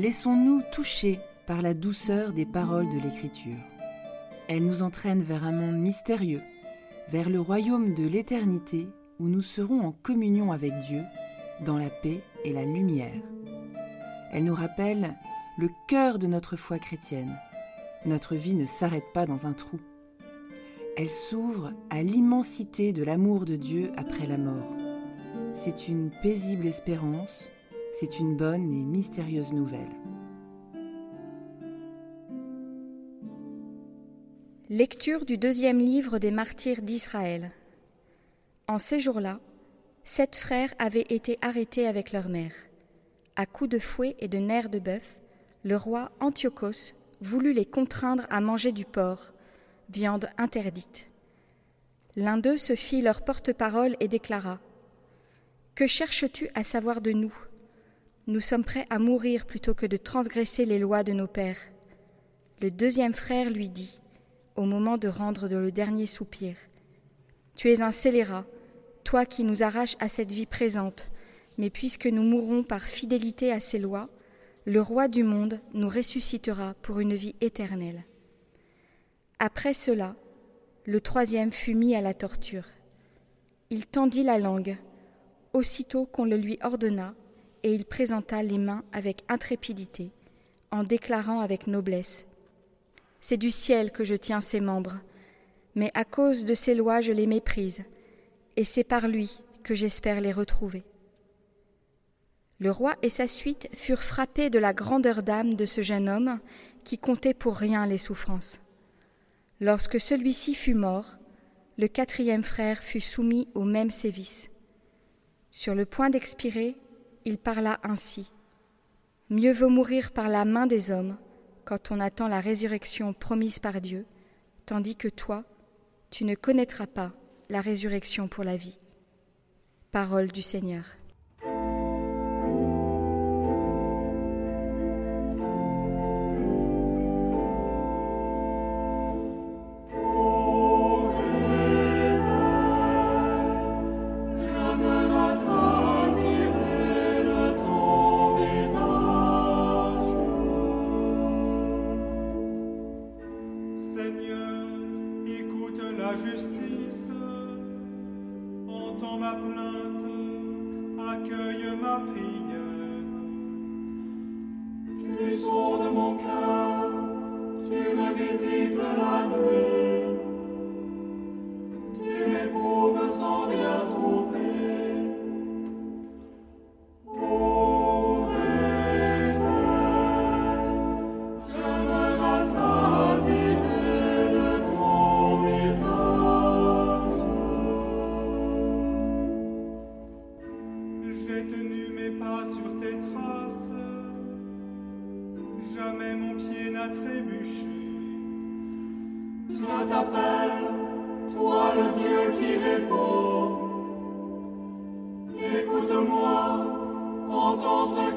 Laissons-nous toucher par la douceur des paroles de l'Écriture. Elles nous entraînent vers un monde mystérieux, vers le royaume de l'éternité où nous serons en communion avec Dieu, dans la paix et la lumière. Elles nous rappellent le cœur de notre foi chrétienne. Notre vie ne s'arrête pas dans un trou. Elle s'ouvre à l'immensité de l'amour de Dieu après la mort. C'est une paisible espérance, c'est une bonne et mystérieuse nouvelle. Lecture du deuxième livre des martyrs d'Israël. En ces jours-là, sept frères avaient été arrêtés avec leur mère. À coups de fouet et de nerfs de bœuf, le roi Antiochos voulut les contraindre à manger du porc, viande interdite. L'un d'eux se fit leur porte-parole et déclara Que cherches-tu à savoir de nous? Nous sommes prêts à mourir plutôt que de transgresser les lois de nos pères. Le deuxième frère lui dit au moment de rendre le dernier soupir. Tu es un scélérat, toi qui nous arraches à cette vie présente, mais puisque nous mourrons par fidélité à ses lois, le roi du monde nous ressuscitera pour une vie éternelle. Après cela, le troisième fut mis à la torture. Il tendit la langue, aussitôt qu'on le lui ordonna, et il présenta les mains avec intrépidité, en déclarant avec noblesse c'est du ciel que je tiens ses membres, mais à cause de ses lois je les méprise, et c'est par lui que j'espère les retrouver. Le roi et sa suite furent frappés de la grandeur d'âme de ce jeune homme qui comptait pour rien les souffrances. Lorsque celui-ci fut mort, le quatrième frère fut soumis au même sévice. Sur le point d'expirer, il parla ainsi. Mieux vaut mourir par la main des hommes quand on attend la résurrection promise par Dieu, tandis que toi, tu ne connaîtras pas la résurrection pour la vie. Parole du Seigneur. la justice. Entends ma plainte, accueille ma prière.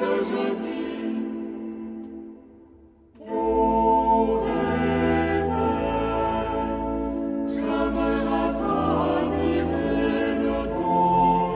que je dis, ô rêve, je me rassasierai de ton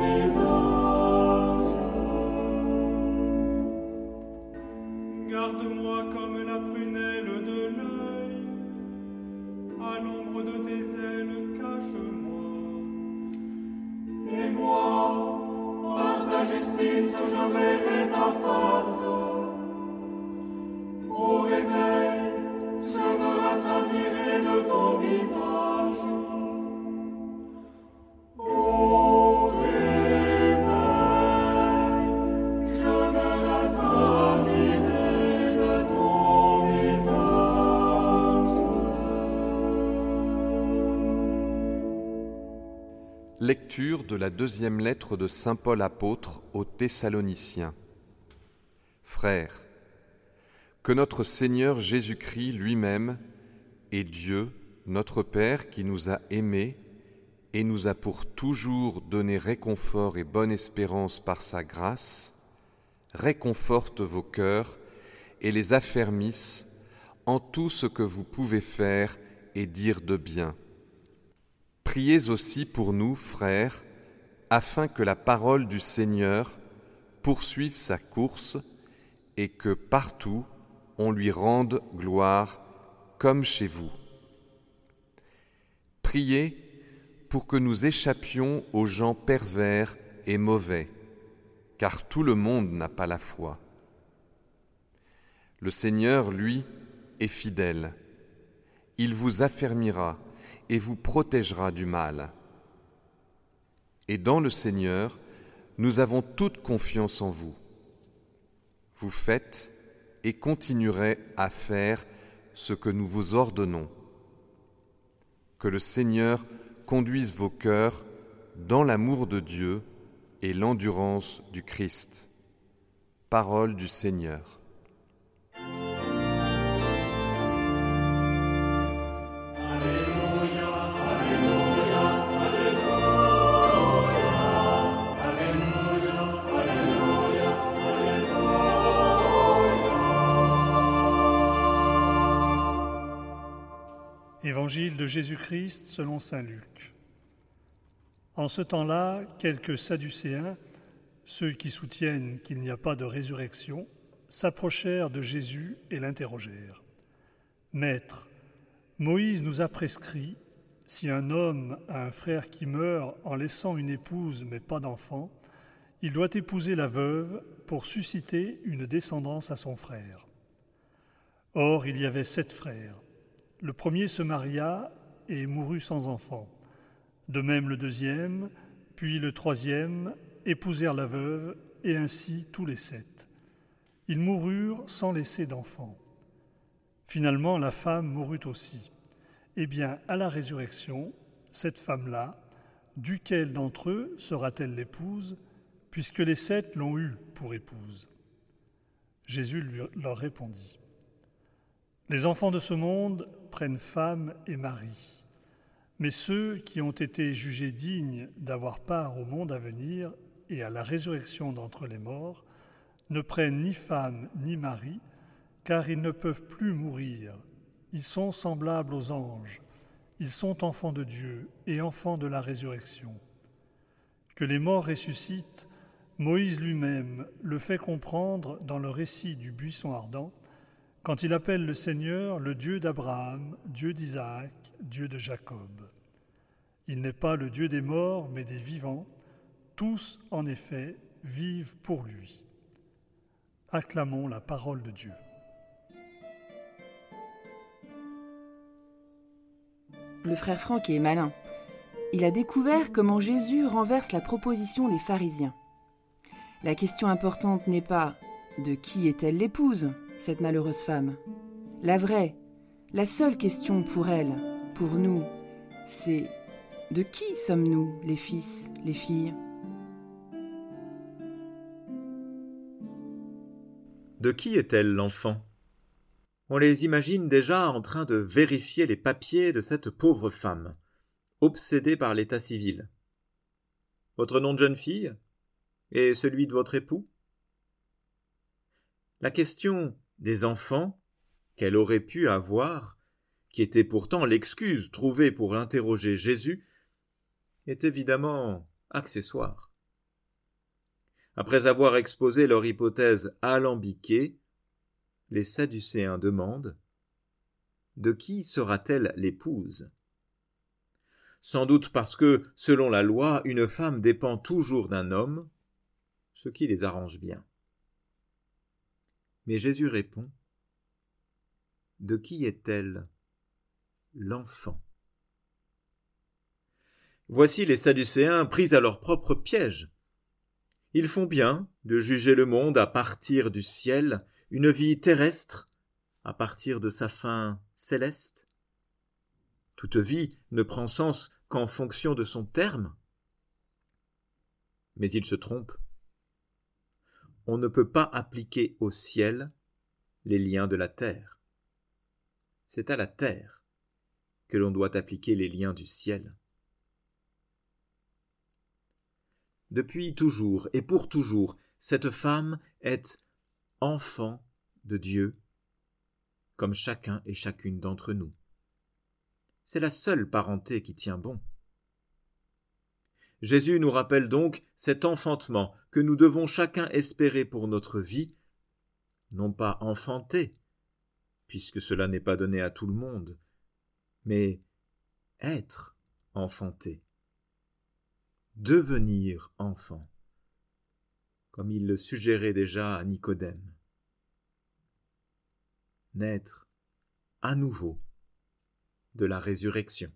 visage. Garde-moi comme la prunelle de l'œil, à l'ombre de tes ailes cache-moi, et moi, par ta justice, je verrai. Lecture de la deuxième lettre de Saint Paul apôtre aux Thessaloniciens. Frères, que notre Seigneur Jésus-Christ lui-même et Dieu, notre Père qui nous a aimés et nous a pour toujours donné réconfort et bonne espérance par sa grâce, réconforte vos cœurs et les affermisse en tout ce que vous pouvez faire et dire de bien. Priez aussi pour nous, frères, afin que la parole du Seigneur poursuive sa course et que partout on lui rende gloire comme chez vous. Priez pour que nous échappions aux gens pervers et mauvais, car tout le monde n'a pas la foi. Le Seigneur, lui, est fidèle. Il vous affermira et vous protégera du mal. Et dans le Seigneur, nous avons toute confiance en vous. Vous faites et continuerez à faire ce que nous vous ordonnons. Que le Seigneur conduise vos cœurs dans l'amour de Dieu et l'endurance du Christ. Parole du Seigneur. Évangile de Jésus-Christ selon Saint Luc. En ce temps-là, quelques Sadducéens, ceux qui soutiennent qu'il n'y a pas de résurrection, s'approchèrent de Jésus et l'interrogèrent. Maître, Moïse nous a prescrit, si un homme a un frère qui meurt en laissant une épouse mais pas d'enfant, il doit épouser la veuve pour susciter une descendance à son frère. Or, il y avait sept frères. Le premier se maria et mourut sans enfant. De même le deuxième, puis le troisième épousèrent la veuve, et ainsi tous les sept. Ils moururent sans laisser d'enfant. Finalement, la femme mourut aussi. Eh bien, à la résurrection, cette femme-là, duquel d'entre eux sera-t-elle l'épouse, puisque les sept l'ont eue pour épouse? Jésus leur répondit. Les enfants de ce monde prennent femme et mari, mais ceux qui ont été jugés dignes d'avoir part au monde à venir et à la résurrection d'entre les morts ne prennent ni femme ni mari, car ils ne peuvent plus mourir. Ils sont semblables aux anges, ils sont enfants de Dieu et enfants de la résurrection. Que les morts ressuscitent, Moïse lui-même le fait comprendre dans le récit du buisson ardent, quand il appelle le Seigneur le Dieu d'Abraham, Dieu d'Isaac, Dieu de Jacob. Il n'est pas le Dieu des morts, mais des vivants. Tous, en effet, vivent pour lui. Acclamons la parole de Dieu. Le frère Franck est malin. Il a découvert comment Jésus renverse la proposition des pharisiens. La question importante n'est pas de qui est-elle l'épouse, cette malheureuse femme. La vraie, la seule question pour elle, pour nous, c'est de qui sommes-nous, les fils, les filles? De qui est-elle l'enfant? On les imagine déjà en train de vérifier les papiers de cette pauvre femme, obsédée par l'état civil. Votre nom de jeune fille? Et celui de votre époux? La question des enfants qu'elle aurait pu avoir, qui était pourtant l'excuse trouvée pour interroger Jésus, est évidemment accessoire. Après avoir exposé leur hypothèse alambiquée, les Sadducéens demandent De qui sera-t-elle l'épouse? Sans doute parce que, selon la loi, une femme dépend toujours d'un homme, ce qui les arrange bien. Mais Jésus répond De qui est-elle L'enfant? Voici les Sadducéens pris à leur propre piège. Ils font bien de juger le monde à partir du ciel, une vie terrestre à partir de sa fin céleste. Toute vie ne prend sens qu'en fonction de son terme. Mais ils se trompent on ne peut pas appliquer au ciel les liens de la terre. C'est à la terre que l'on doit appliquer les liens du ciel. Depuis toujours et pour toujours, cette femme est enfant de Dieu, comme chacun et chacune d'entre nous. C'est la seule parenté qui tient bon. Jésus nous rappelle donc cet enfantement que nous devons chacun espérer pour notre vie, non pas enfanter, puisque cela n'est pas donné à tout le monde, mais être enfanté, devenir enfant, comme il le suggérait déjà à Nicodème. Naître à nouveau de la résurrection.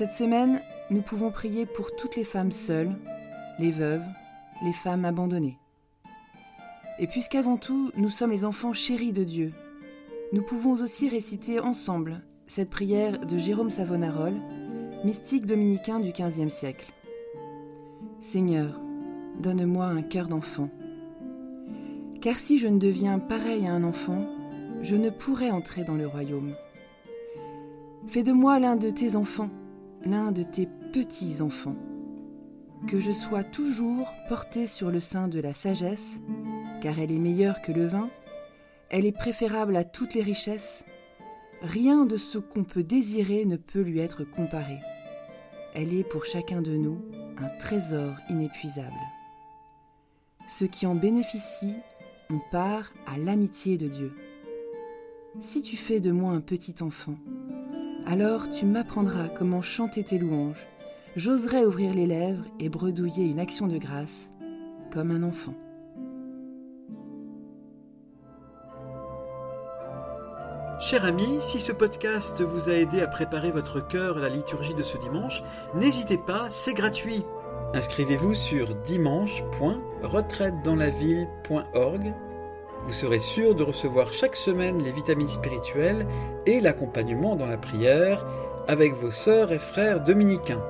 Cette semaine, nous pouvons prier pour toutes les femmes seules, les veuves, les femmes abandonnées. Et puisqu'avant tout, nous sommes les enfants chéris de Dieu, nous pouvons aussi réciter ensemble cette prière de Jérôme Savonarole, mystique dominicain du XVe siècle. Seigneur, donne-moi un cœur d'enfant. Car si je ne deviens pareil à un enfant, je ne pourrai entrer dans le royaume. Fais de moi l'un de tes enfants, l'un de tes petits-enfants, que je sois toujours porté sur le sein de la sagesse, car elle est meilleure que le vin, elle est préférable à toutes les richesses, rien de ce qu'on peut désirer ne peut lui être comparé. Elle est pour chacun de nous un trésor inépuisable. Ceux qui en bénéficient ont part à l'amitié de Dieu. Si tu fais de moi un petit enfant, alors tu m'apprendras comment chanter tes louanges. J'oserai ouvrir les lèvres et bredouiller une action de grâce comme un enfant. Cher ami, si ce podcast vous a aidé à préparer votre cœur à la liturgie de ce dimanche, n'hésitez pas, c'est gratuit. Inscrivez-vous sur dimanche.retraitedanslaville.org vous serez sûr de recevoir chaque semaine les vitamines spirituelles et l'accompagnement dans la prière avec vos sœurs et frères dominicains.